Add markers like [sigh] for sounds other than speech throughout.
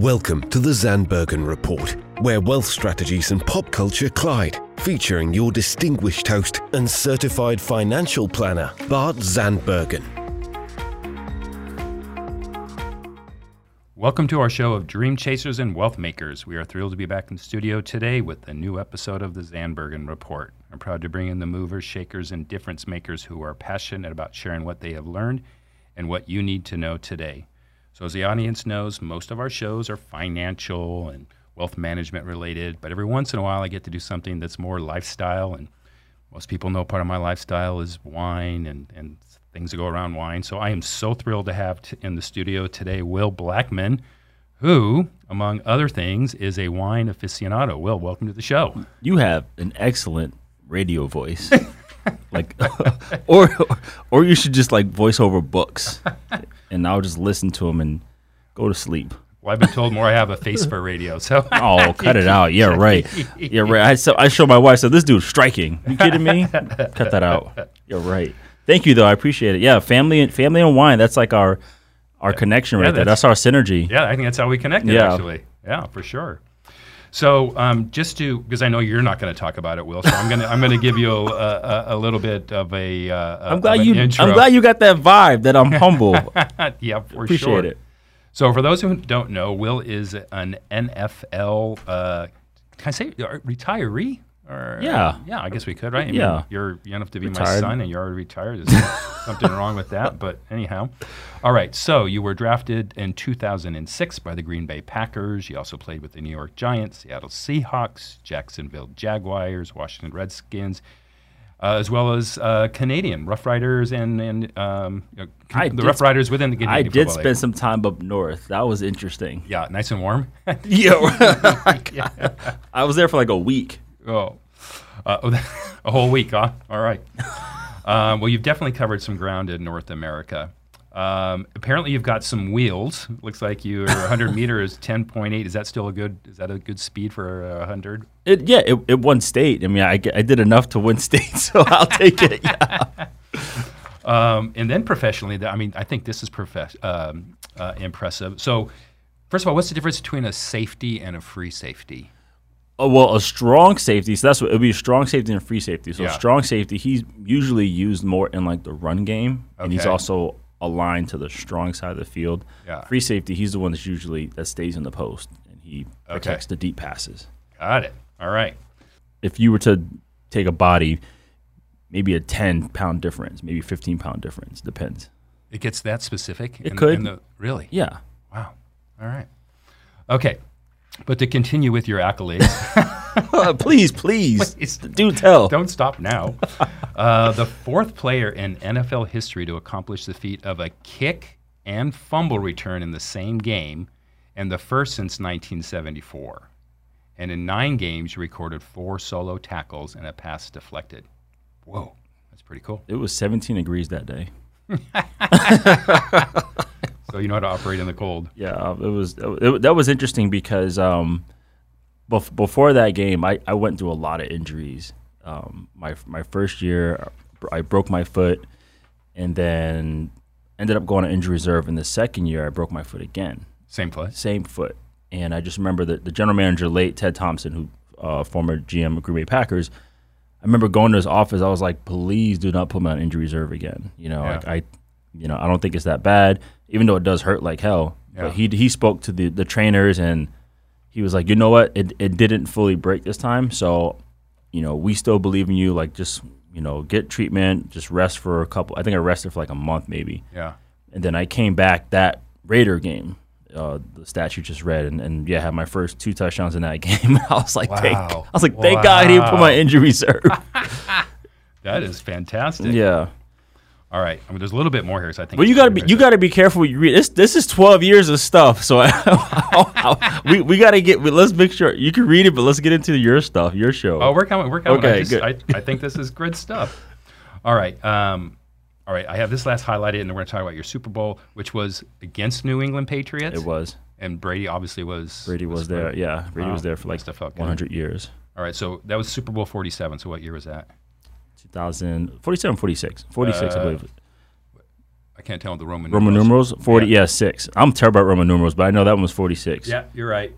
Welcome to the Zandbergen Report, where wealth strategies and pop culture collide, featuring your distinguished host and certified financial planner, Bart Zandbergen. Welcome to our show of Dream Chasers and Wealth Makers. We are thrilled to be back in the studio today with a new episode of the Zandbergen Report. I'm proud to bring in the movers, shakers, and difference makers who are passionate about sharing what they have learned and what you need to know today. So, as the audience knows, most of our shows are financial and wealth management related, but every once in a while I get to do something that's more lifestyle. And most people know part of my lifestyle is wine and, and things that go around wine. So, I am so thrilled to have t- in the studio today Will Blackmon, who, among other things, is a wine aficionado. Will, welcome to the show. You have an excellent radio voice. [laughs] like [laughs] or or you should just like voice over books [laughs] and I'll just listen to them and go to sleep. Well, I've been told more I have a face for radio, so [laughs] Oh, cut it out. Yeah, right. Yeah, right. I so I showed my wife said this dude's striking. You kidding me? cut that out. You're right. Thank you though. I appreciate it. Yeah, family and family and wine. That's like our our connection right there. that's- That's our synergy. Yeah, I think that's how we connected. Yeah. Actually, yeah, for sure. So, um, just to because I know you're not going to talk about it, Will. So I'm gonna I'm gonna give you a, a, a little bit of a. Uh, I'm glad you Intro. I'm glad you got that vibe that I'm humble. [laughs] yeah, for appreciate sure. it. So, for those who don't know, Will is an NFL. Uh, can I say uh, retiree? Or, Yeah. yeah, I guess we could, right? I mean, Yeah. you're young enough to be my son, and you're already retired. There's [laughs] something wrong with that, but anyhow. All right, so you were drafted in 2006 by the Green Bay Packers. You also played with the New York Giants, Seattle Seahawks, Jacksonville Jaguars, Washington Redskins, uh, as well as uh, Canadian Roughriders and and um, you know, the Roughriders within the Canadian I did Football League. spend some time up north. That was interesting. Yeah, nice and warm. [laughs] [laughs] Yeah. I was there for like a week. oh, uh, [laughs] a whole week, huh? All right. [laughs] um, well, you've definitely covered some ground in North America. Um, apparently, you've got some wheels. Looks like your [laughs] 100 meter is 10.8. Is that still a good? Is that a good speed for a 100? It, yeah, it, it won state. I mean, I, I did enough to win state, so I'll take it. Yeah. Um, and then professionally, I mean, I think this is um, uh, impressive. So, first of all, what's the difference between a safety and a free safety? Oh, well, a strong safety. So that's what it would be a strong safety and a free safety. So Yeah. strong safety, he's usually used more in like the run game, and he's Okay. also aligned to the strong side of the field. Yeah. Free safety, he's the one that's usually that stays in the post and he protects the deep passes. Got it. All right. If you were to take a body, maybe a ten pound difference, maybe fifteen pound difference, depends. It gets that specific. It could. in the- really. Yeah. Wow. All right. Okay. But to continue with your accolades, [laughs] please, please, Please. do tell. don't stop now. [laughs] Uh, the fourth player in NFL history to accomplish the feat of a kick and fumble return in the same game, and the first since 1974. And in nine games, you recorded four solo tackles and a pass deflected. Whoa, that's pretty cool. It was 17 degrees that day. [laughs] So you know how to operate in the cold. Yeah, it was it, that was interesting because um, bef- before that game, I, I went through a lot of injuries. Um, my my first year, I broke my foot, and then ended up going to injury reserve. In the second year, I broke my foot again, Same place. same foot. And I just remember that the general manager, late Ted Thompson, who uh, former GM of Green Bay Packers, I remember going to his office. I was like, "Please do not put me on injury reserve again." You know, Yeah. like I, you know, I don't think it's that bad, even though it does hurt like hell. Yeah. But he he spoke to the the trainers and he was like, "You know what? It it didn't fully break this time, so you know we still believe in you. Like just you know get treatment, just rest for a couple. I think I rested for like a month maybe." Yeah. And then I came back that Raider game, uh, the stat you just read, and, and yeah, had my first two touchdowns in that [laughs] game. I was like, thank, I was like, thank God he didn't put my injury reserve. [laughs] That is fantastic. yeah. All right. I mean, there's a little bit more here, so I think. But you gotta be you gotta be careful. What you read this. This is twelve years of stuff. So [laughs] we we gotta get. Let's make sure you can read it, but let's get into your stuff, your show. Oh, we're coming. We're coming. I, Okay, just, good. I, I think this is good stuff. All right. Um, all right. I have this last highlighted, and then we're going to talk about your Super Bowl, which was against New England Patriots. it was And Brady obviously was. Brady was there. Yeah, Brady Wow. was there for like Must have one hundred years. All right. So that was Super Bowl 47. So what year was that? 2000, 47, 46. 46, Uh, I believe. I can't tell the Roman numerals. Roman numerals, forty. Yeah. six. I'm terrible at Roman numerals, but I know that one was forty six. Yeah, you're right.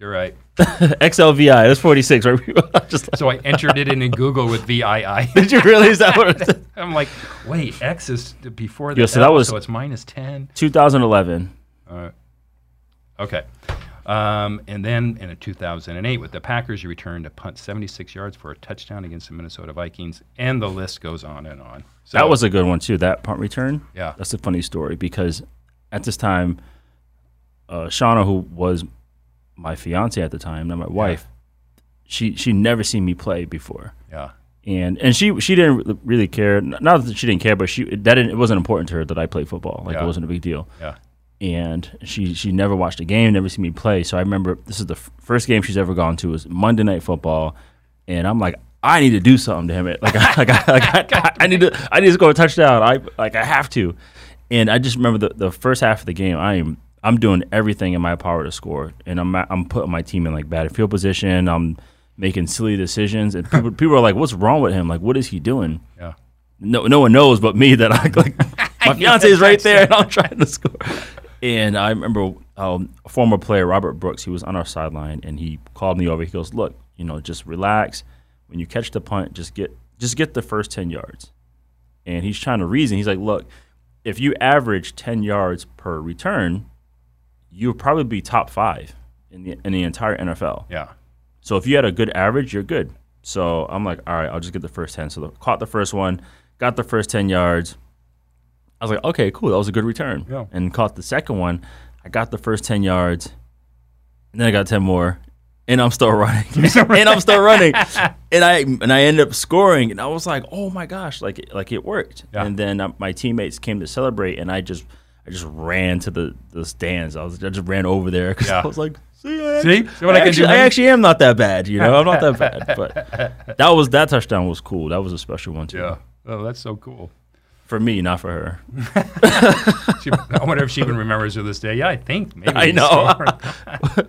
You're right. [laughs] XLVI. That's forty six. Right? [laughs] Just like, so I entered it in, in Google with VII. [laughs] Did you really? Is that what? It I'm like, wait, X is before the Yeah, so that was- so it's minus ten. 2011. Uh, okay. Um, and then in 2008 with the Packers, you returned to punt 76 yards for a touchdown against the Minnesota Vikings, and the list goes on and on. So that was a good one too. That punt return. Yeah. That's a funny story because at this time, uh, Shauna, who was my fiance at the time, not my wife, she she never seen me play before. yeah, and and she she didn't really care. Not that she didn't care, but she that didn't, it wasn't important to her that I played football. Like Yeah. it wasn't a big deal. yeah, And she she never watched a game, never seen me play. So I remember this is the f- first game she's ever gone to was Monday Night Football, and I'm like. I need to do something, damn it! [laughs] Like, I, like, I, like I, I need to, I need to score a touchdown. I like, I have to. And I just remember the, the first half of the game. I am, I'm doing everything in my power to score, and I'm, I'm putting my team in like bad field position. I'm making silly decisions, and people, people are like, "What's wrong with him? Like, what is he doing?" yeah. no no one knows but me that I like [laughs] my fiance is right there and I'm trying to score. And I remember um, a former player Robert Brooks. He was on our sideline and he called me over. He goes, "Look, you know, just relax. When you catch the punt, just get just get the first ten yards." And he's trying to reason. He's like, "Look, if you average ten yards per return, you'll probably be top five in the in the entire NFL." Yeah. So if you had a good average, you're good. So I'm like, all right, I'll just get the first 10. So the, caught the first one, got the first 10 yards. I was like, okay, cool. That was a good return. Yeah. And caught the second one. I got the first 10 yards. And then I got 10 more. And I'm still running. [laughs] and I'm still running. [laughs] And I and I ended up scoring. And I was like, oh my gosh, like it, like it worked. Yeah. And then uh, my teammates came to celebrate. And I just I just ran to the, the stands. I was I just ran over there because Yeah. I was like, see, I See? See what I, I, can actually, do? I actually am not that bad, you know. I'm not that bad, [laughs] but that was that touchdown was cool. That was a special one too. yeah. Oh, that's so cool. For me, not for her. [laughs] She, I wonder if she even remembers to this day. Yeah, I think maybe. I know. [laughs]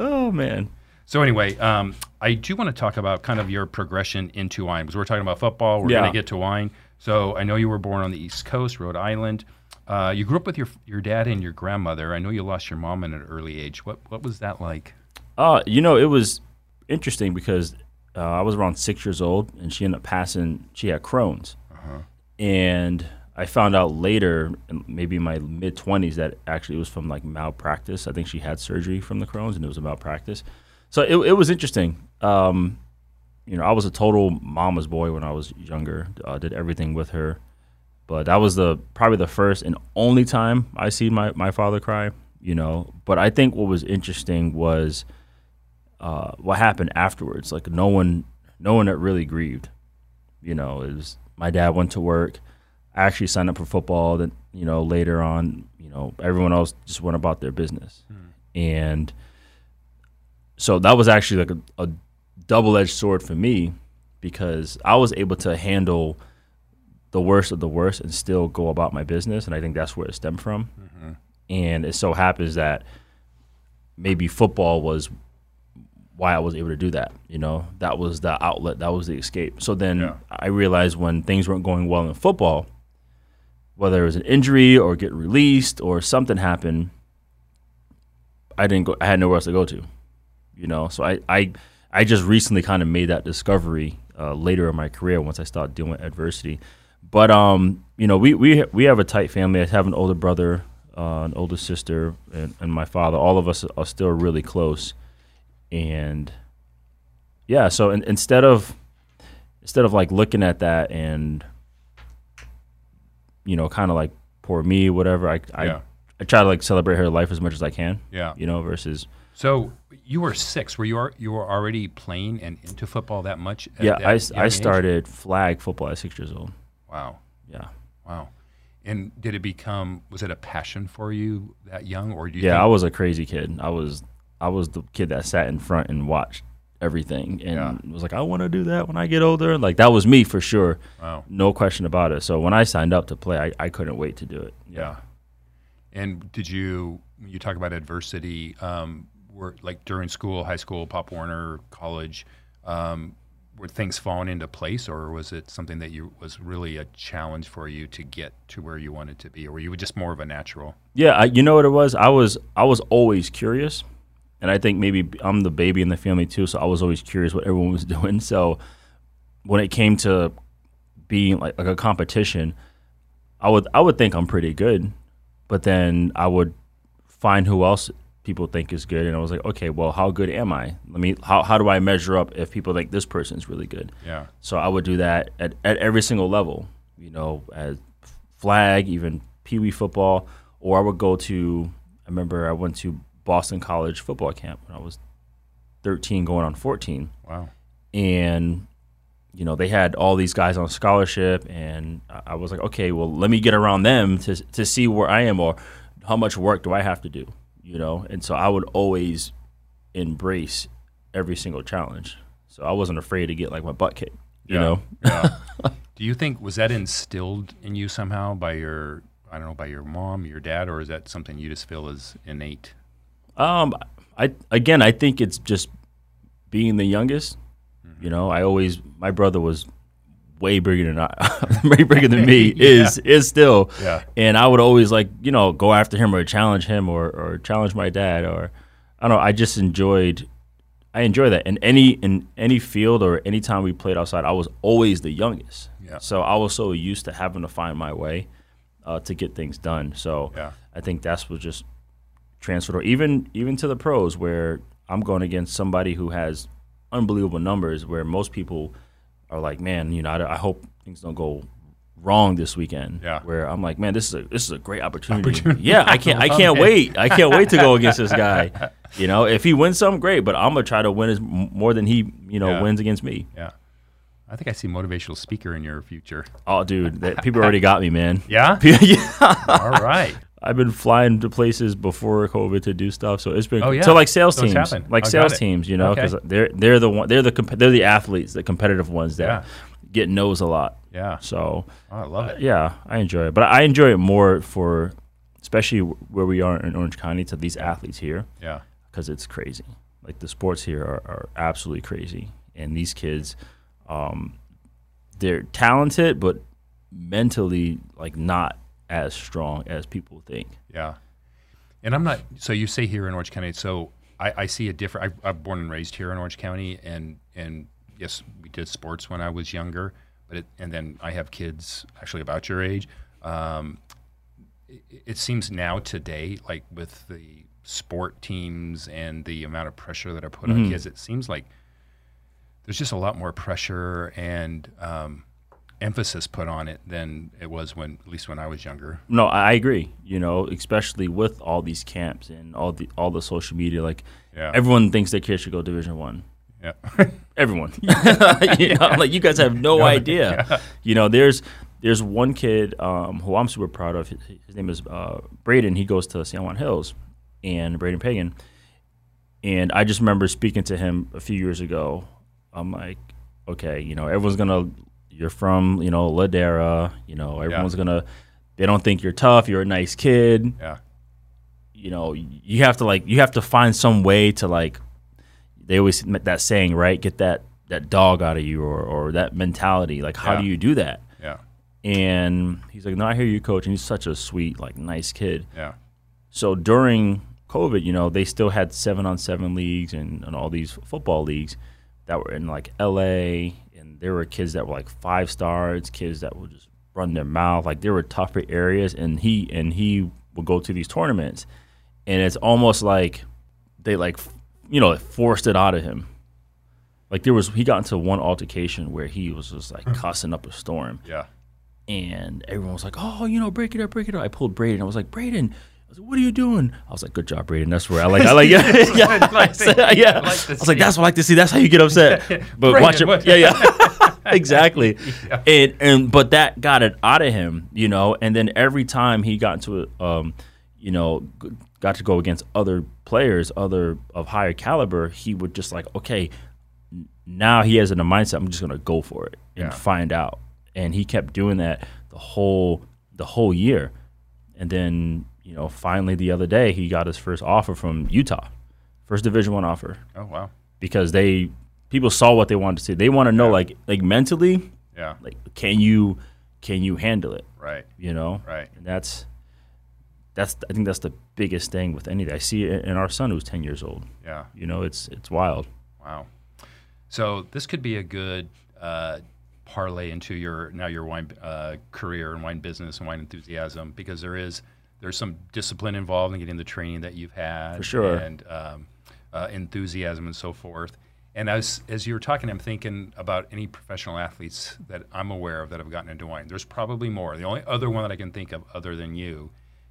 Oh man, So anyway, um, I do want to talk about kind of your progression into wine because we're talking about football. We're Yeah. going to get to wine. So I know you were born on the East Coast, Rhode Island. Uh, you grew up with your your dad and your grandmother. I know you lost your mom at an early age. What what was that like? uh, you know it was interesting because uh, I was around six years old, and she ended up passing. She had Crohn's, and I found out later, maybe in my mid twenties, that actually it was from like malpractice. I think she had surgery from the Crohn's, and it was a malpractice. So it, it was interesting. Um, you know, I was a total mama's boy when I was younger. Uh, did everything with her, but that was the probably the first and only time I see my my father cry. You know, but I think what was interesting was uh, what happened afterwards. Like no one, no one that really grieved. You know, it was my dad went to work. I actually signed up for football. Then you know later on, you know everyone else just went about their business, hmm. and so that was actually like a, a double-edged sword for me because I was able to handle the worst of the worst and still go about my business, and I think that's where it stemmed from. Mm-hmm. And it so happens that maybe football was why I was able to do that. You know, that was the outlet, that was the escape. So then Yeah. I realized when things weren't going well in football, whether it was an injury or get released or something happened, I didn't go. I had nowhere else to go to. You know, so I I, I just recently kind of made that discovery uh, later in my career once I started dealing with adversity. But um, you know, we we we have a tight family. I have an older brother, uh, an older sister, and, and my father. All of us are still really close, and yeah. So in, instead of instead of like looking at that and you know, kind of like poor me, whatever. I I, Yeah. I try to like celebrate her life as much as I can. Yeah. You know, versus So you were six. Were you ar- you were already playing and into football that much? yeah. that I, I age? started flag football at six years old. Wow, Yeah. wow. And did it become? Was it a passion for you that young, or do you? Yeah, I was a crazy kid. I was I was the kid that sat in front and watched everything and Yeah. was like, I want to do that when I get older. Like that was me for sure. Wow. No question about it. So when I signed up to play, I, I couldn't wait to do it. Yeah. And did you when you talk about adversity? Um, were like during school, high school, Pop Warner, college. Um, were things falling into place, or was it something that you was really a challenge for you to get to where you wanted to be, or were you just more of a natural? Yeah, I, you know what it was. I was I was always curious, and I think maybe I'm the baby in the family too. So I was always curious what everyone was [laughs] doing. So when it came to being like, like a competition, I would I would think I'm pretty good, but then I would find who else people think is good, and I was like, okay, well, how good am I? Let me how how do I measure up if people think this person's really good? Yeah. So I would do that at, at every single level, you know, as flag, even pee wee football, or I would go to. I remember I went to Boston College football camp when I was 13, going on 14, Wow. and you know they had all these guys on scholarship, and I was like, okay, well, let me get around them to to see where I am or how much work do I have to do, you know. And so I would always embrace every single challenge. So I wasn't afraid to get like my butt kicked, you Yeah. know. Yeah. [laughs] Do you think was that instilled in you somehow by your I don't know by your mom, your dad, or is that something you just feel is innate? Um, I again, I think it's just being the youngest. You know, I always my brother was way bigger than I, [laughs] way bigger than me. [laughs] Is is still, Yeah. and I would always like you know go after him or challenge him or or challenge my dad or I don't know. I just enjoyed. I enjoy that in any in any field or any time we played outside. I was always the youngest, Yeah. so I was so used to having to find my way uh, to get things done. So Yeah. I think that's what just transferred, or even even to the pros, where I'm going against somebody who has unbelievable numbers, where most people are like, man, you know, I, I hope things don't go wrong this weekend. Yeah. Where I'm like, man, this is a this is a great opportunity. Yeah, I can't I can't [laughs] wait. I can't wait to go against this guy. You know, if he wins some, great, but I'm gonna try to win as more than he you know Yeah. wins against me. Yeah. I think I see motivational speaker in your future. Oh, dude, that, people already got me, man. Yeah. [laughs] yeah. All right. I've been flying to places before COVID to do stuff, so it's been Oh, yeah. so like sales So teams, like Oh, sales teams, you know, Okay. because they're they're the one they're the comp- they're the athletes, the competitive ones that Yeah. get no's a lot. Yeah. So Oh, I love it. yeah, I enjoy it, but I enjoy it more for especially where we are in Orange County to these athletes here Yeah. because it's crazy. Like the sports here are, are absolutely crazy, and these kids, um, they're talented, but mentally like not as strong as people think. Yeah. And I'm not, so you say here in Orange County, so I, I see a different, I, I'm born and raised here in Orange County, and, and yes, we did sports when I was younger, but it, and then I have kids actually about your age. Um, it, it seems now today, like with the sport teams and the amount of pressure that are put on kids, it seems like there's just a lot more pressure and um, emphasis put on it than it was when, at least when I was younger. No, I agree. You know, especially with all these camps and all the all the social media, like Yeah. everyone thinks their kids should go Division One. Yeah. [laughs] Everyone, [laughs] [laughs] you know, like you guys have no idea. You know, there's there's one kid um, who I'm super proud of. His, his name is uh, Braden. He goes to San Juan Hills, and Braden Pagan. And I just remember speaking to him a few years ago. I'm like, okay, you know, everyone's gonna. You're from, you know, Ladera. You know, everyone's gonna. They don't think you're tough. You're a nice kid yeah. you know you have to like you have to find some way to like they always that saying right get that that dog out of you or, or that mentality like how Yeah. do you do that Yeah. and he's like no i hear you coach and he's such a sweet like nice kid Yeah. so during covid you know they still had seven on seven leagues and, and all these football leagues that were in like la and there were kids that were like five stars kids that would just run their mouth like there were tougher areas and he and he would go to these tournaments and it's almost like they like you know forced it out of him like there was he got into one altercation where he was just like mm. cussing up a storm Yeah. and everyone was like, "Oh, you know, break it up, break it up." I pulled Braden. I was like, "Braden, was like, what are you doing?" I was like, "Good job, Braden." That's where I like, I like, [laughs] yeah, yeah, like yeah. I like [laughs] I was like, "That's what I like to see." That's how you get upset. [laughs] But watch it, what- yeah, yeah, exactly. And and but that got it out of him, you know. And then every time he got into it, um, you know, got to go against other players, other of higher caliber, he would just like, okay, now he has in a mindset i'm just going to go for it and Yeah. find out and he kept doing that the whole the whole year and then you know finally the other day he got his first offer from utah first division one offer Oh wow. because they people saw what they wanted to see. They want to know, Yeah. like, like mentally, Yeah. like, can you, can you handle it? Right. You know, Right. And that's, that's, I think that's the biggest thing with anything. I see it in our son who's ten years old. Yeah. You know, it's it's wild. Wow. So this could be a good uh, parlay into your now your wine uh, career and wine business and wine enthusiasm because there is there's some discipline involved in getting the training that you've had For sure. and um, uh, enthusiasm and so forth. And as as you were talking, I'm thinking about any professional athletes that I'm aware of that have gotten into wine. There's probably more. The only other one that I can think of other than you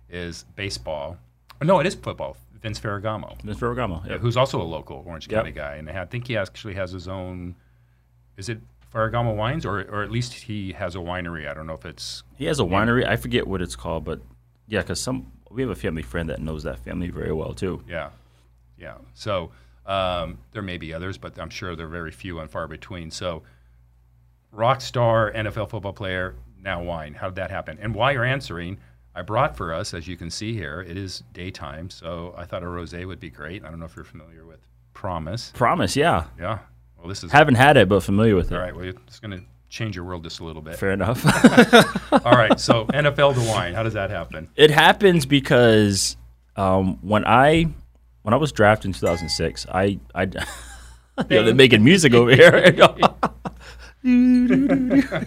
is baseball. No, it is football. Vince Ferragamo Vince Ferragamo. Yep. who's also a local Orange Yep. County guy, and I think he actually has his own. Is it Ferragamo Wines, or or at least he has a winery? I don't know if it's He has a winery. I forget what it's called, but yeah, because some we have a family friend that knows that family very well too. yeah, yeah. So um, there may be others, but I'm sure they're very few and far between. So rock star NFL football player now wine. How did that happen? And while you're answering. I brought for us, as you can see here, it is daytime, so I thought a rosé would be great. I don't know if you're familiar with Promise. Promise, yeah. Yeah. Well, this is Haven't had it, but familiar with it. all right. Well, it's going to change your world just a little bit. Fair enough. [laughs] All right. So NFL to wine. How does that happen? it happens because um, when I when I was drafted in 2006, I I [laughs] Yo, they're making music over here. [laughs]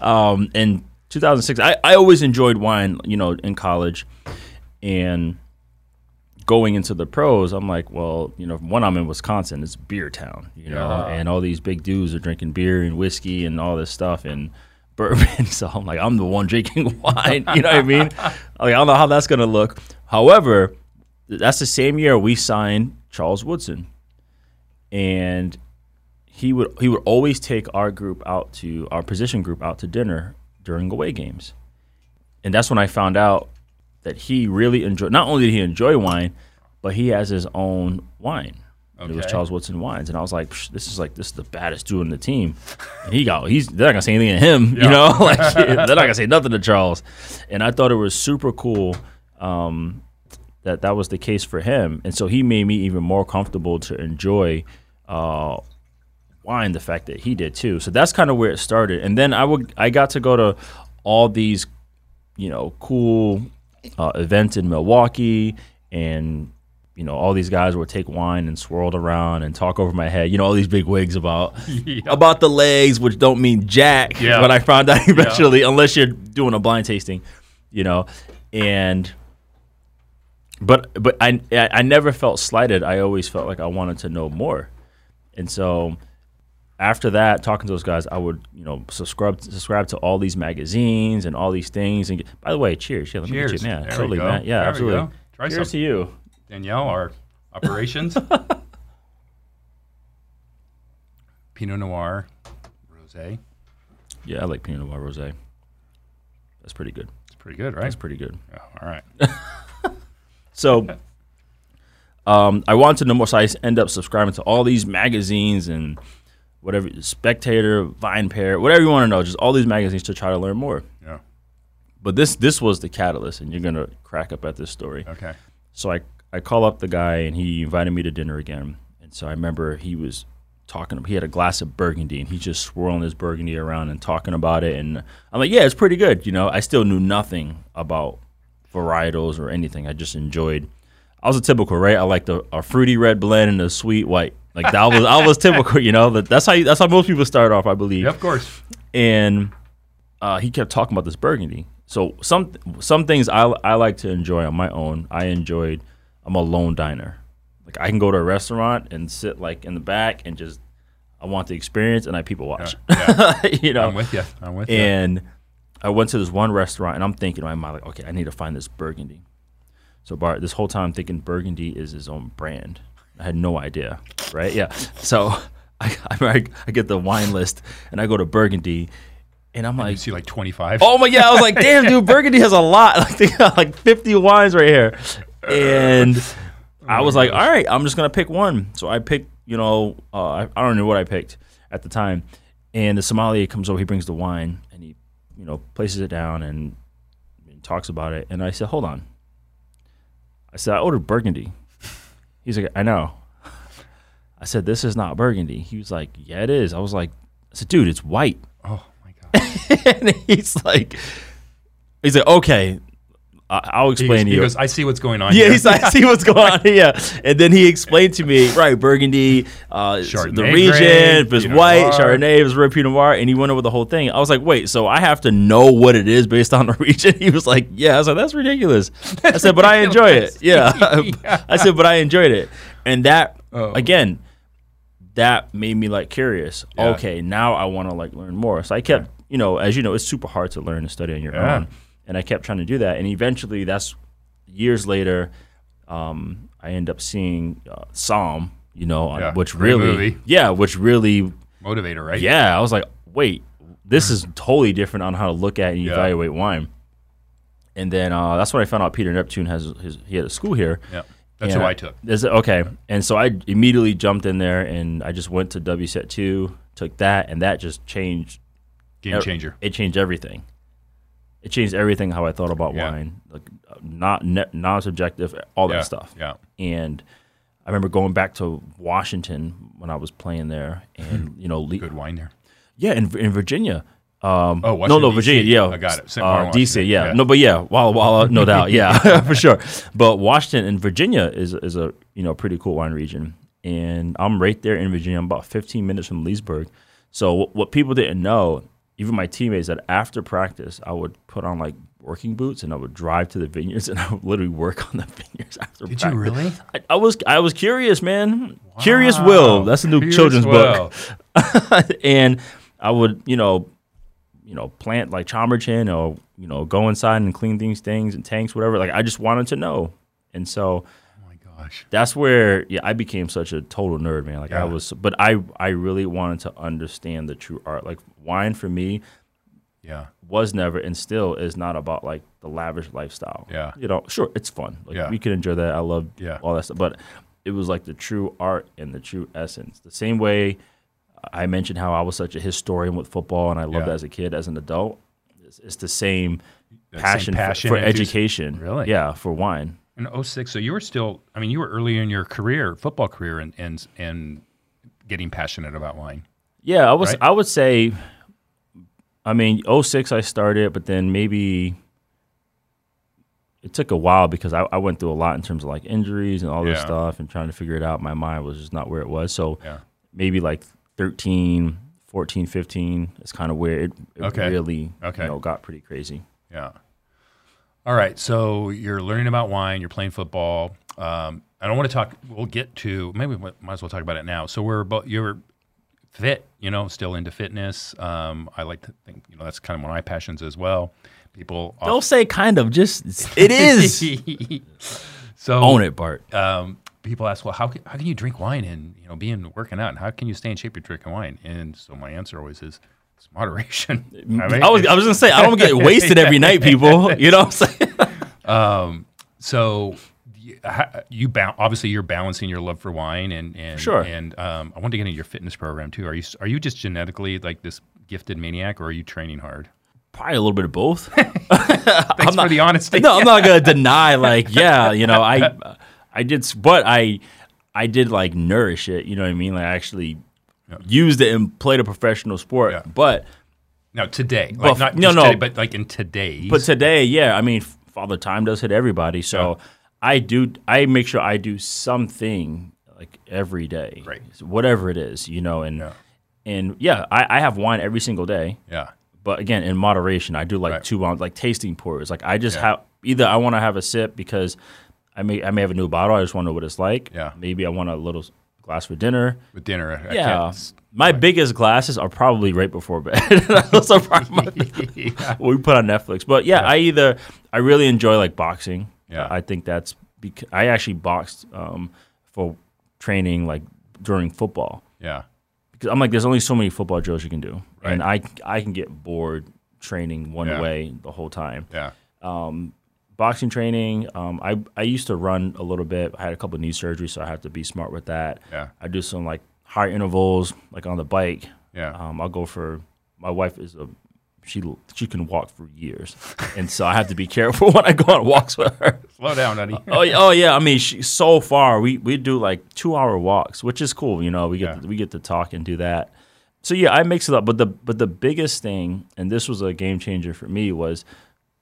um, in 2006, I, I always enjoyed wine, you know, in college, and going into the pros, I'm like, well, you know, when I'm in Wisconsin, it's beer town, you know, and all these big dudes are drinking beer and whiskey and all this stuff and [laughs] bourbon. So I'm like, I'm the one drinking [laughs] wine. You know what I mean? Like, I don't know how that's gonna look. However, that's the same year we signed Charles Woodson, and he would he would always take our group out to our position group out to dinner during away games, and that's when I found out that he really enjoyed. Not only did he enjoy wine, but he has his own wine. And It was Charles Woodson wines, and I was like, Psh, "This is like this is the baddest dude on the team." And he got he's they're not gonna say anything to him, you know, [laughs] like [laughs] they're not gonna say nothing to Charles. And I thought it was super cool um, that that was the case for him, and so he made me even more comfortable to enjoy uh, wine. The fact that he did too, so that's kind of where it started. And then I would I got to go to all these, you know, cool uh, events in Milwaukee, and you know all these guys would take wine and swirled around and talk over my head. You know all these big wigs about [laughs] about the legs, which don't mean jack. Yeah. But I found out eventually, unless you're doing a blind tasting, you know, and but but I I I never felt slighted. I always felt like I wanted to know more, and so after that, talking to those guys, I would you know subscribe subscribe to all these magazines and all these things. And get, by the way, cheers! Yeah, let me get Cheers. you, yeah, There totally, man. Yeah, There absolutely. Try cheers some. to you. Danielle, our [laughs] operations. Pinot Noir, rosé. Yeah, I like Pinot Noir rosé. That's pretty good. It's pretty good, right? That's pretty good. All right. [laughs] So [laughs] um, I wanted to know more, so I end up subscribing to all these magazines and whatever, Spectator, VinePair, whatever you want to know, just all these magazines to try to learn more. Yeah. But this this was the catalyst, and you're gonna crack up at this story. Okay. So I I call up the guy, and he invited me to dinner again. And so I remember he was talking. He had a glass of Burgundy, and he's just swirling his Burgundy around and talking about it. And I'm like, yeah, it's pretty good. You know, I still knew nothing about varietals or anything. I just enjoyed. I was a typical, right? I like the a fruity red blend and a sweet white. Like that was I was typical, you know. That that's how you, that's how most people start off, I believe Yeah, of course. and uh, he kept talking about this burgundy. So some some things I I like to enjoy on my own. I enjoyed. I'm a lone diner. Like I can go to a restaurant and sit like in the back and just I want the experience and I people watch. Yeah. [laughs] you know. I'm with you. I'm with you. And I went to this one restaurant and I'm thinking in my mind like, okay, I need to find this burgundy. So Bart, this whole time I'm thinking burgundy is his own brand. I had no idea, right? Yeah. So [laughs] I, I, I get the wine list and I go to burgundy, and I'm you like, see like 25. oh my god! I was like, [laughs] damn, dude, burgundy has a lot. [laughs] Like they got like 50 wines right here, and I was like, all right, I'm just gonna pick one. So I picked, you know, uh, I, I don't know what I picked at the time, and the sommelier comes over, he brings the wine, and he, you know, places it down and, and talks about it, and I said, hold on. I said, I ordered burgundy. He's like, I know. I said, "This is not burgundy." He was like, "Yeah, it is." I was like, "I said, dude, it's white." Oh my god. [laughs] and he's like, he's like, "Okay, I- I'll He explain goes, to he you." goes, I see what's going on. yeah, here. he's like, I see what's going on here. And then he explained to me, [laughs] right, Burgundy, uh, the region, if it's white, Noir. Chardonnay, if it's red Pinot Noir, and he went over the whole thing. I was like, wait, so I have to know what it is based on the [laughs] region? He was like, yeah. I was like, that's ridiculous. I said, but I [laughs] enjoy it. Yeah. I said, but I enjoyed it. And that, Oh. again, that made me like curious. Yeah. Okay, now I want to like learn more. So I kept, you know, as you know, it's super hard to learn and study on your Yeah. own. And I kept trying to do that. And eventually, that's years later, um, I end up seeing uh, Somm, you know, on- Yeah, which really, yeah, which really, motivator, right? yeah, I was like, wait, this is totally different on how to look at and Yeah. evaluate wine. And then uh, that's when I found out Peter Neptune has his, he had a school here. Yeah. That's And who I took. Is it okay? And so I immediately jumped in there and I just went to WSET two, took that, and that just changed. Game changer. It changed everything. It changed everything how I thought about Yeah. wine, like not ne- non-subjective, all that yeah. stuff. Yeah. And I remember going back to Washington when I was playing there, and you know, le- Good wine there. yeah, in, in Virginia. Um, Oh, no, Washington, no, DC. Virginia. Yeah, I got it. St. Uh, DC. Yeah. Yeah. no, but yeah, Walla Walla, no [laughs] doubt. Yeah, [laughs] for sure. But Washington and Virginia is is a you know pretty cool wine region, and I'm right there in Virginia. I'm about 15 minutes from Leesburg. So what, what people didn't know, even my teammates, that after practice, I would put on like working boots and I would drive to the vineyards [laughs] and I would literally work on the [laughs] vineyards after. Did you practice. really? I, I was I was curious, man. Curious Will. That's a new Curious children's book [laughs] and I would, you know, you know, plant like Chambourcin or you know, go inside and clean these things and tanks, whatever. Like I just wanted to know, and so my gosh. that's where yeah, I became such a total nerd, man. Like Yeah. I was, but I I really wanted to understand the true art. Like wine for me Yeah. was never and still is not about like the lavish lifestyle. Yeah. you know, sure, it's fun. Like Yeah. we can enjoy that. I love Yeah. all that stuff, but it was like the true art and the true essence. The same way I mentioned how I was such a historian with football and I loved Yeah. it as a kid, as an adult. It's, it's the same That same passion, for- passion for, education. Really? Yeah, for wine. In 06, so you were still, I mean, you were early in your career, football career, and and, and getting passionate about wine. Yeah, I was. Right? I would say. I mean, 06 I started, but then maybe it took a while because I, I went through a lot in terms of like injuries and all this Yeah. stuff and trying to figure it out. My mind was just not where it was. So Yeah. maybe like 13, 14, 15 is kind of where it, it Okay. really Okay. you know, got pretty crazy. Yeah. All right. So you're learning about wine. You're playing football. Um, I don't want to talk. We'll get to maybe we might as well talk about it now. So we're both you're fit. You know, still into fitness. Um, I like to think you know that's kind of one of my passions as well. People Don't say kind of, just [laughs] it is. so Own it, Bart. um, people ask, well, how can, how can you drink wine and you know be in working out, and how can you stay in shape you're drinking wine? And so my answer always is it's moderation. [laughs] [laughs] mean, I was I was gonna say I don't get [laughs] wasted every night, people. You know what I'm saying? so you ba- obviously you're balancing your love for wine and and Sure. and um, I want to get into your fitness program too. Are you are you just genetically like this gifted maniac, or are you training hard? Probably a little bit of both. Thanks for the honesty. no, I'm not gonna deny. Like, yeah, you know, I, I did, but I, I did like nourish it. You know what I mean? Like, I actually used it and played a professional sport. Yeah. But, Now today, like not no, no. today, but like in today. but today, yeah, I mean, Father Time does hit everybody. So I do, I make sure I do something like every day, Right. Whatever it is, you know, and Yeah. and yeah, I, I have wine every single day. yeah, but again in moderation i do like Right. two ounce like tasting pours like i just Yeah. have either i want to have a sip because i may i may have a new bottle i just want to know what it's like Yeah. maybe i want a little glass for dinner. With dinner. I yeah. can't- my biggest glasses are probably right before bed. Those are probably my- we put on netflix. But yeah, i either i really enjoy like boxing. Yeah. i think that's because i actually boxed um, for training like during football. Yeah, because I'm like, there's only so many football drills you can do, Right. and I I can get bored training one Yeah. way the whole time. yeah, Boxing training, um, I I used to run a little bit. I had a couple knee surgeries, so I have to be smart with that. Yeah. I do some like high intervals, like on the bike. yeah. Um, I'll go for. My wife is a she she can walk for years, and so I have to be careful [laughs] when I go on walks with her. Slow down, honey. [laughs] oh, yeah, oh yeah, I mean, she, so far we we do like two hour walks, which is cool. You know, we get Yeah. to, we get to talk and do that. So yeah, I mix it up. But the but the biggest thing, and this was a game changer for me, was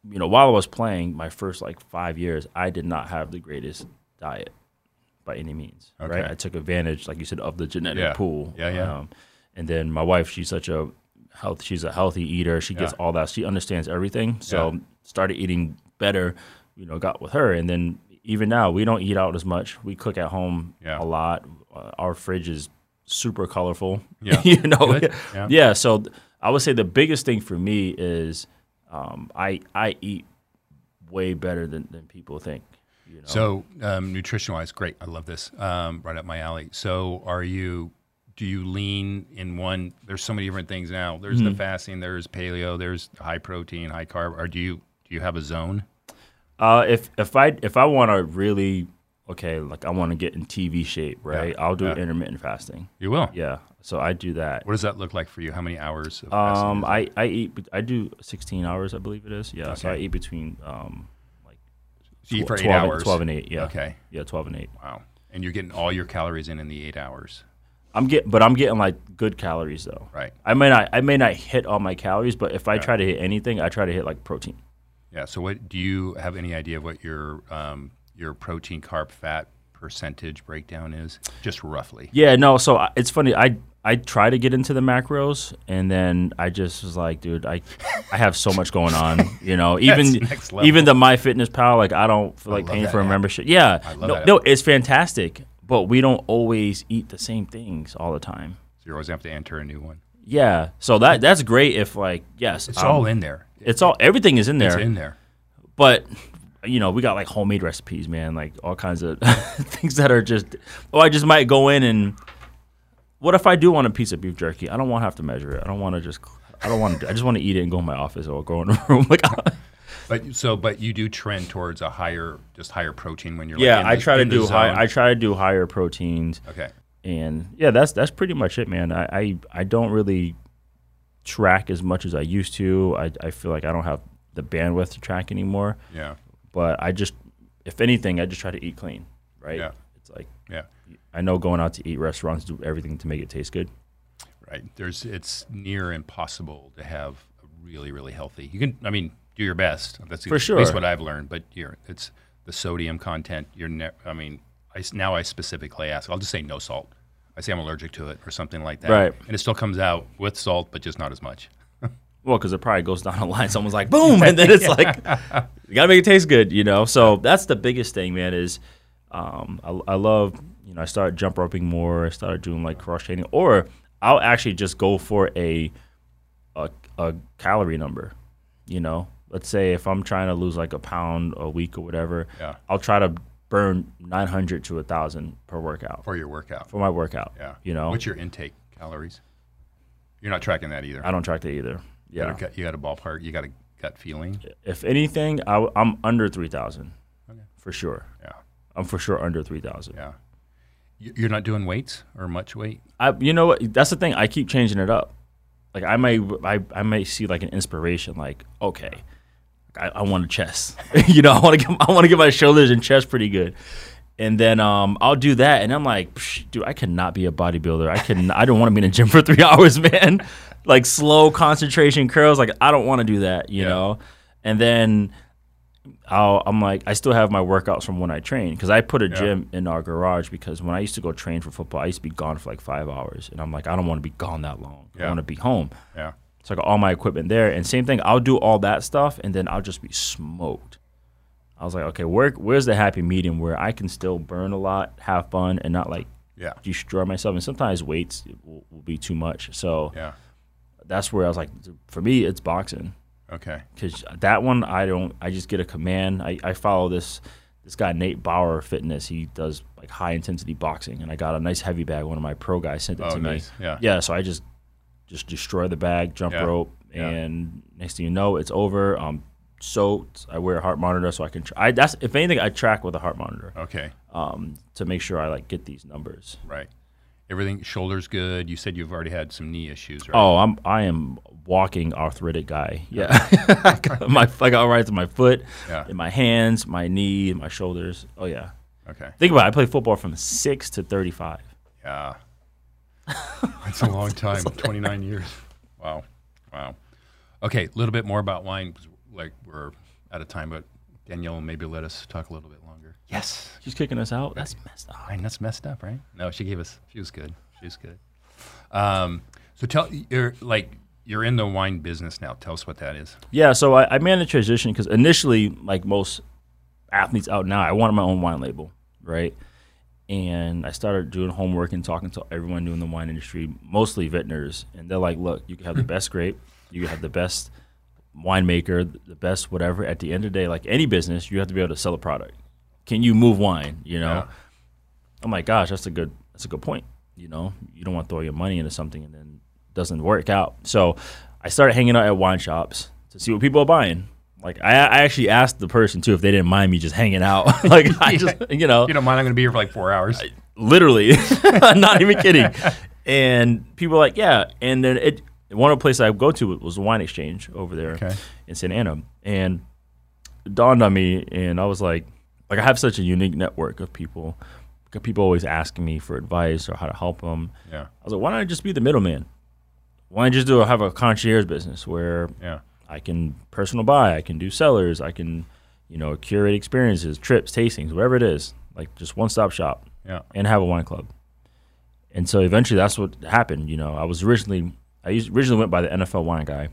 you know while I was playing my first like five years, I did not have the greatest diet by any means. Okay. Right, I took advantage, like you said, of the genetic Yeah. pool. Yeah, yeah. Um, and then my wife, she's such a health. She's a healthy eater. She gets Yeah. all that. She understands everything. So Yeah. started eating better. You know, got with her, and then even now we don't eat out as much. We cook at home a lot. Uh, our fridge is super colorful. Yeah. [laughs] you know. Yeah. Yeah. So th- I would say the biggest thing for me is um, I I eat way better than, than people think. You know. So, um, nutrition wise, great. I love this. Um, right up my alley. So, are you? Do you lean in one? There's so many different things now. There's Mm-hmm. the fasting. There's paleo. There's high protein, high carb. Or do you do you have a zone? Uh, if if I if I want to really okay, like I want to get in TV shape, right? I'll do yeah. intermittent fasting. You will. Yeah, so I do that. What does that look like for you? How many hours? Of Um, I I eat I do 16 hours, I believe it is. Yeah, so I eat between um like? So for eight 12 and- hours. 12 and 8. Yeah. Okay. Yeah, 12 and 8. Wow. And you're getting all your calories in in the eight hours. I'm get but I'm getting like good calories though. Right. I may not I may not hit all my calories, but if I Yeah. try to hit anything, I try to hit like protein. Yeah. So, what do you have any idea of what your um, your protein, carb, fat percentage breakdown is? Just roughly. Yeah, no. So I- it's funny. I I try to get into the macros, and then I just was like, dude, I I have so much going on. [laughs] You know, even That's next level. even the My Fitness Pal, like I don't feel like paying for a app. membership. Yeah, I love no, that no, app. it's fantastic, but we don't always eat the same things all the time. So you always have to enter a new one. Yeah, so that that's great if like yes, It's um, all in there. It's all everything is in there, It's in there. but you know we got like homemade recipes, man, like all kinds of [laughs] things that are just. Oh, I just might go in and. What if I do want a piece of beef jerky? I don't want to have to measure it. I don't want to just. I don't want to. I just want to eat it and go in my office or go in the [laughs] room. Like, But so, but you do trend towards a higher, just higher protein when you're. like, yeah, in I the- try to do high. I try to do higher proteins, okay. and yeah, that's that's pretty much it, man. I I, I don't really track as much as I used to. I I feel like I don't have the bandwidth to track anymore. Yeah. But I just, if anything, I just try to eat clean. Right. Yeah. It's like Yeah. I know going out to eat restaurants do everything to make it taste good. Right. There's. It's near impossible to have a really, really healthy. You can. I mean, do your best. That's For sure. at least what I've learned. But you're. It's the sodium content. You're. Ne- I mean, I now I specifically ask. I'll just say no salt. I say I'm allergic to it or something like that. Right. And it still comes out with salt, but just not as much. Well, because it probably goes down the line. Someone's like, boom, and then it's like, [laughs] you gotta make it taste good, you know. So that's the biggest thing, man. Is um, I, I love, you know, I started jump roping more. I started doing like cross training, or I'll actually just go for a, a a calorie number. You know, let's say if I'm trying to lose like a pound a week or whatever, Yeah. I'll try to burn 900 to a thousand per workout For your workout. for my workout. Yeah. you know, What's your intake calories? You're not tracking that either. I don't track that either. You Yeah, got a gut- You got a ballpark. You got a gut feeling. if anything, I, am under three thousand Okay. for sure. Yeah. I'm for sure under three thousand. Yeah. You- You're not doing weights or much weight. I, you know what? That's the thing. I keep changing it up. Like I may, I, I may see like an inspiration. Like okay, I, I want a chest. [laughs] you know, I want to get, I want to get my shoulders and chest pretty good. And then um, I'll do that, and I'm like, Psh, dude, I cannot be a bodybuilder. I can, I don't want to be in the gym for [laughs] three hours, man. like slow concentration curls. Like I don't want to do that, you Yeah. know. And then I'll, I'm like, I still have my workouts from when I train because I put a Yeah. gym in our garage because when I used to go train for football, I used to be gone for like five hours, and I'm like, I don't want to be gone that long. I want to be home. Yeah. So I got all my equipment there, and same thing. I'll do all that stuff, and then I'll just be smoked. I was like, okay, where where's the happy medium where I can still burn a lot, have fun, and not like Yeah. destroy myself? And sometimes weights will, will be too much. So Yeah. that's where I was like, for me, it's boxing Okay. because that one I don't. I just get a command. I, I follow this this guy Nate Bauer Fitness. He does like high intensity boxing, and I got a nice heavy bag. One of my pro guys sent it Oh, to nice. me. Yeah. Yeah, so I just just destroy the bag, jump Yeah. rope, Yeah. and next thing you know, it's over. Um, soaked. I wear a heart monitor so I can. Tra- I that's if anything, I track with a heart monitor Okay. um, to make sure I like get these numbers. Right. Everything, shoulders good. You said you've already had some knee issues, right? Oh, I'm I am walking arthritic guy. Yeah, [laughs] I got [laughs] my I got in my foot, Yeah. in my hands, my knee, my shoulders. Oh yeah. Okay. Think about it. I played football from six to thirty five. Yeah. [laughs] That's a long time. 29 years. Wow. Wow. Okay, a little bit more about wine. 'cause, Like we're out of time, but Danielle maybe let us talk a little bit longer. Yes. She's kicking us out. That's messed up. Fine, that's messed up, right? No, she gave us. She was good. She was good. Um, so tell you're like you're in the wine business now. Tell us what that is. Yeah, so I, I made the transition because initially, like most athletes out now, I wanted my own wine label, right? And I started doing homework and talking to everyone new in the wine industry, mostly vintners, and they're like, "Look, you can have the [laughs] best grape, you can have the best winemaker, the best whatever. At the end of the day, like any business, you have to be able to sell a product. Can you move wine? You know." Yeah. I'm like, "Gosh, that's a good that's a good point." You know, you don't want to throw your money into something and then it doesn't work out. So I started hanging out at wine shops to see what people are buying. Like I, I actually asked the person too if they didn't mind me just hanging out. [laughs] like I [laughs] just, you know, You don't mind? I'm going to be here for like four hours. literally, [laughs] not even kidding. And people were like, yeah. And then it, one of the places I go to was the wine exchange over there Okay. in Santa Ana, and it dawned on me, and I was like, like I have such a unique network of people. People always asking me for advice or how to help them. Yeah. I was like, why don't I just be the middleman? Why don't I just do have a concierge business where Yeah. I can personal buy, I can do sellers, I can, you know, curate experiences, trips, tastings, whatever it is, like just one stop shop Yeah. and have a wine club. And so eventually that's what happened. You know, I was originally, I used, originally went by the NFL wine guy.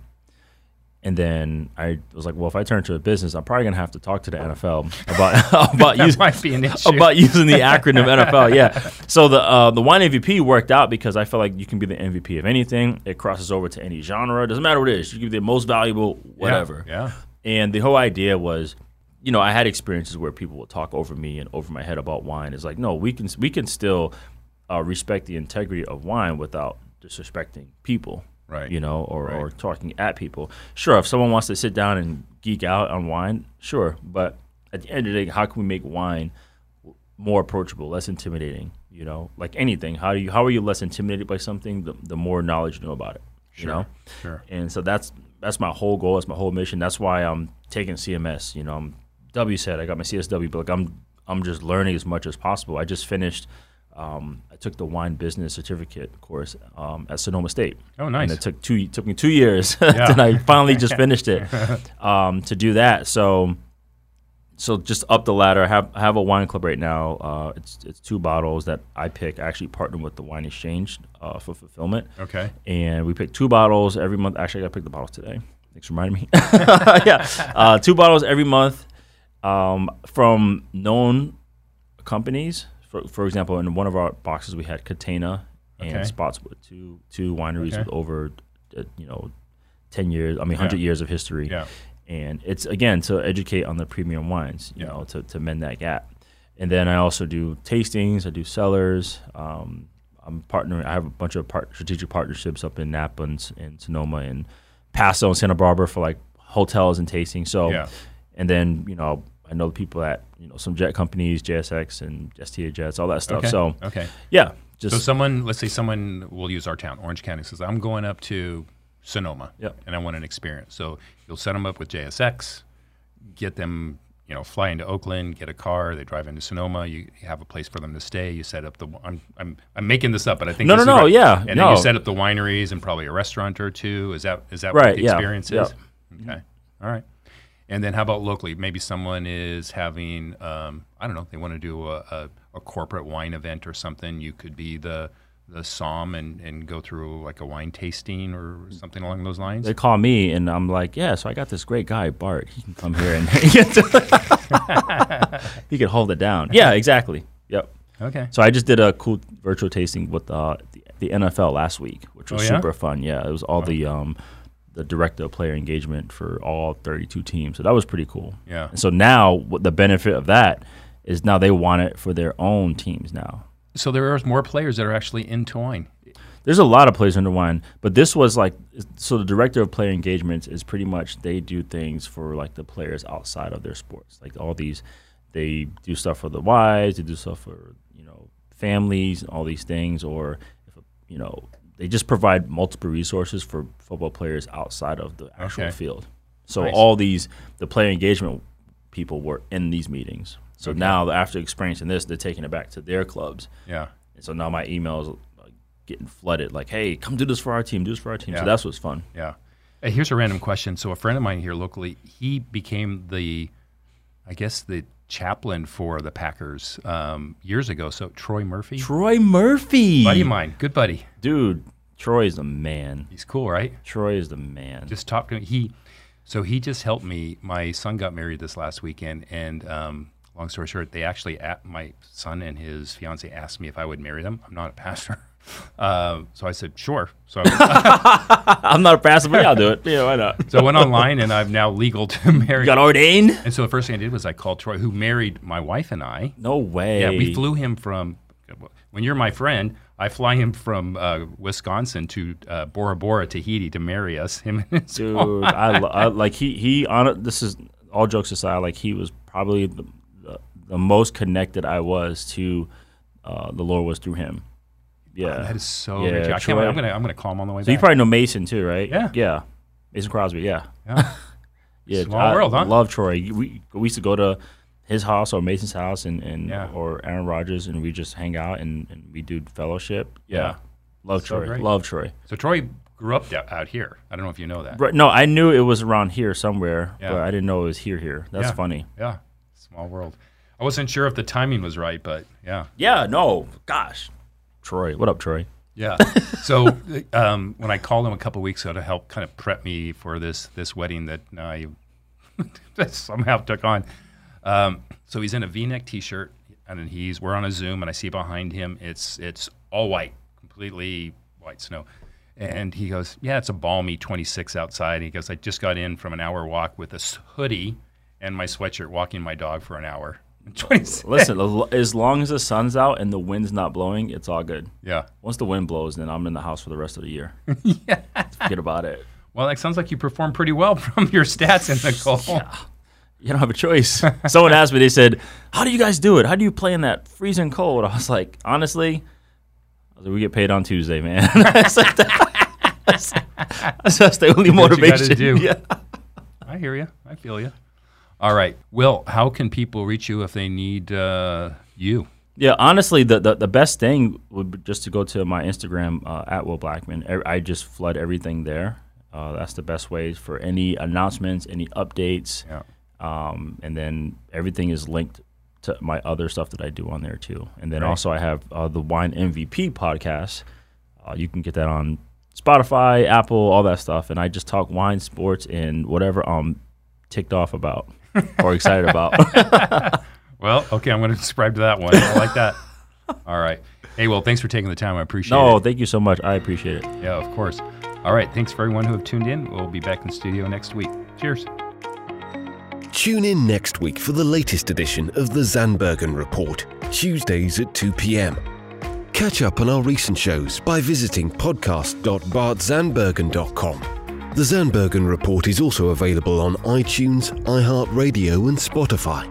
And then I was like, well, if I turn to a business, I'm probably going to have to talk to the NFL about, [laughs] about using, might be an issue. about using the acronym [laughs] NFL. Yeah. So the uh, the wine MVP worked out because I felt like you can be the MVP of anything. It crosses over to any genre. Doesn't matter what it is. You can be the most valuable, whatever. Yeah. And the whole idea was, you know, I had experiences where people would talk over me and over my head about wine. It's like, no, we can we can still uh, respect the integrity of wine without disrespecting people. Right. You know, or, or talking at people. Sure, if someone wants to sit down and geek out on wine, sure. But at the end of the day, how can we make wine more approachable, less intimidating? You know, like anything. How do you how are you less intimidated by something? The, the more knowledge you know about it. You know. Sure. And so that's that's my whole goal. That's my whole mission. That's why I'm taking CMS. You know, I'm W said I got my CSW, but like I'm I'm just learning as much as possible. I just finished. Um, I took the wine business certificate course um, at Sonoma State. Oh, nice. And it took two took me two years, [laughs] Yeah. and I finally just [laughs] finished it um, to do that. So, so just up the ladder. I have I have a wine club right now. Uh, it's it's two bottles that I pick. I actually partner with the Wine Exchange uh, for fulfillment Okay. and we pick two bottles every month. Actually, I got to pick the bottles today. Thanks for reminding me. [laughs] yeah, uh, two bottles every month um, from known companies. For, for example, in one of our boxes, we had Catena and Okay. Spottswoode, two two wineries Okay. with over uh, you know ten years. I mean, hundred Yeah. years of history. Yeah. And it's again to educate on the premium wines, you Yeah. know, to, to mend that gap. And then I also do tastings. I do cellars. Um, I'm partnering. I have a bunch of part, strategic partnerships up in Napa and, and Sonoma and Paso and Santa Barbara for like hotels and tasting. So, Yeah. and then you know I know people at you know some jet companies, JSX and STA Jets, all that stuff. Okay. So okay. yeah, just So someone, let's say someone will use our town, Orange County, says, I'm going up to Sonoma Yep. and I want an experience. So you'll set them up with JSX, get them, you know, fly into Oakland, get a car, they drive into Sonoma, you, have a place for them to stay, you set up the, I'm, I'm, I'm making this up, but I think No, no, no, right. yeah, And then you set up the wineries and probably a restaurant or two. Is that, is that what Right, the yeah, experience yeah. is? Okay. All right. And then how about locally? Maybe someone is having, um, I don't know, they want to do a, a, a corporate wine event or something. You could be the the somm and, and go through like a wine tasting or something along those lines. they call me and I'm like, yeah, so I got this great guy, Bart. He can come here and [laughs] he [laughs] can hold it down. Yeah, exactly. Yep. Okay. So I just did a cool virtual tasting with uh, the, the NFL last week, which was Oh, yeah? super fun. Yeah, it was all the um, the director of player engagement for all 32 teams. So that was pretty cool. Yeah. And so now what the benefit of that is now they want it for their own teams now. So there are more players that are actually in Twine. There's a lot of players under wine, but this was like so the director of player engagements is pretty much they do things for like the players outside of their sports. Like all these they do stuff for the wives, they do stuff for, you know, families, all these things, or if you know they just provide multiple resources for football players outside of the actual Okay. field. So Nice. all these the player engagement people were in these meetings. So Okay. now after experiencing this, they're taking it back to their clubs. Yeah. And so now my emails getting flooded like, "Hey, come do this for our team, do this for our team." Yeah. So that's what's fun. Yeah. Hey, here's a random question. So a friend of mine here locally, he became the, I guess the chaplain for the Packers um, years ago. So Troy Murphy, Troy Murphy, buddy of mine, good buddy. dude. Troy is the man. He's cool, right? Troy is the man. Just talk to me. He, so he just helped me. My son got married this last weekend, and um, long story short, they actually my son and his fiance asked me if I would marry them. I'm not a pastor. [laughs] Um, so I said, sure. So [laughs] [laughs] I'm not a pastor, but yeah, I'll do it. Yeah, why not? [laughs] so I went online and I'm now legal to marry. You got ordained? And so the first thing I did was I called Troy, who married my wife and I. No way. Yeah, we flew him from. When you're my friend, I fly him from uh, Wisconsin to uh, Bora Bora, Tahiti, to marry us. Him and his dude. I, lo- I like he he on this is all jokes aside. Like he was probably the, the, the most connected I was to uh, the Lord was through him. Yeah, That is so. Yeah, rich. I can't wait. I'm gonna I'm gonna call him on the way so you probably know Mason too, right? Yeah. yeah. Mason Crosby, yeah, Yeah. [laughs] yeah. Small I world, huh? Love Troy. We we used to go to his house or Mason's house and, and Yeah. or Aaron Rodgers and we just hang out and, and we do fellowship. Yeah. love So Troy. great. Love Troy. So Troy grew up out here. I don't know if you know that. Right, no, I knew it was around here somewhere, Yeah. but I didn't know it was here. Here, that's Yeah. funny. Yeah. Small world. I wasn't sure if the timing was right, but yeah. Yeah, no, gosh, Troy, what up, Troy? Yeah. So [laughs] um, when I called him a couple weeks ago to help kind of prep me for this this wedding that I [laughs] somehow took on, um, so he's in a V-neck T-shirt and then he's we're on a Zoom and I see behind him it's it's all white, completely white snow. And he goes, "Yeah, it's a balmy 26 outside." He goes, "I just got in from an hour walk with a hoodie and my sweatshirt, walking my dog for an hour." 26. Listen, as long as the sun's out and the wind's not blowing, it's all good. Yeah. Once the wind blows, then I'm in the house for the rest of the year. [laughs] yeah, forget about it. Well, that sounds like you performed pretty well [laughs] from your stats in the cold. You don't have a choice. [laughs] Someone asked me, they said, "How do you guys do it? How do you play in that freezing cold?" I was like, honestly, I was like, we get paid on Tuesday, man. that's, the- that's- that's the only what you gotta motivation. do. Yeah. I hear you. I feel you. All right. Will, how can people reach you if they need uh, you? Yeah, honestly, the, the the best thing would be just to go to my Instagram uh, at Will Blackmon. I just flood everything there. Uh, that's the best way for any announcements, any updates, Yeah. um, and then everything is linked to my other stuff that I do on there too. And then Right. also I have uh, the Wine MVP podcast. Uh, you can get that on Spotify, Apple, all that stuff. And I just talk wine, sports, and whatever I'm ticked off about or excited about. [laughs] [laughs] Well, okay. I'm going to subscribe to that one. I like that. [laughs] All right. Hey, well, thanks for taking the time. I appreciate no, it. thank you so much. I appreciate it. Yeah, of course. All right. Thanks for everyone who have tuned in. We'll be back in the studio next week. Cheers. Tune in next week for the latest edition of the Zandbergen Report, Tuesdays at 2 p.m. Catch up on our recent shows by visiting podcast.bartzandbergen.com. The Zandbergen Report is also available on iTunes, iHeartRadio, and Spotify.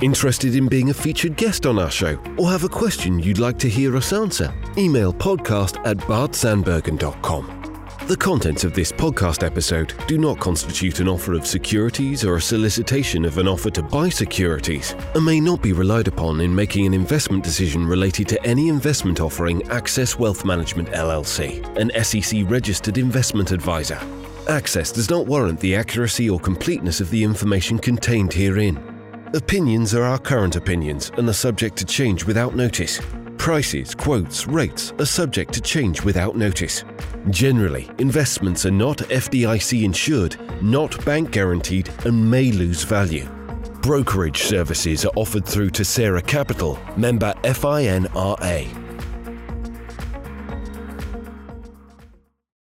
Interested in being a featured guest on our show or have a question you'd like to hear us answer? Email podcast at bartzandbergen.com. The contents of this podcast episode do not constitute an offer of securities or a solicitation of an offer to buy securities and may not be relied upon in making an investment decision related to any investment offering Axxcess Wealth Management LLC, an SEC registered investment advisor. Axxcess does not warrant the accuracy or completeness of the information contained herein. Opinions are our current opinions and are subject to change without notice. Prices, quotes, rates are subject to change without notice. Generally, investments are not FDIC insured, not bank guaranteed, and may lose value. Brokerage services are offered through Tessera Capital, member FINRA.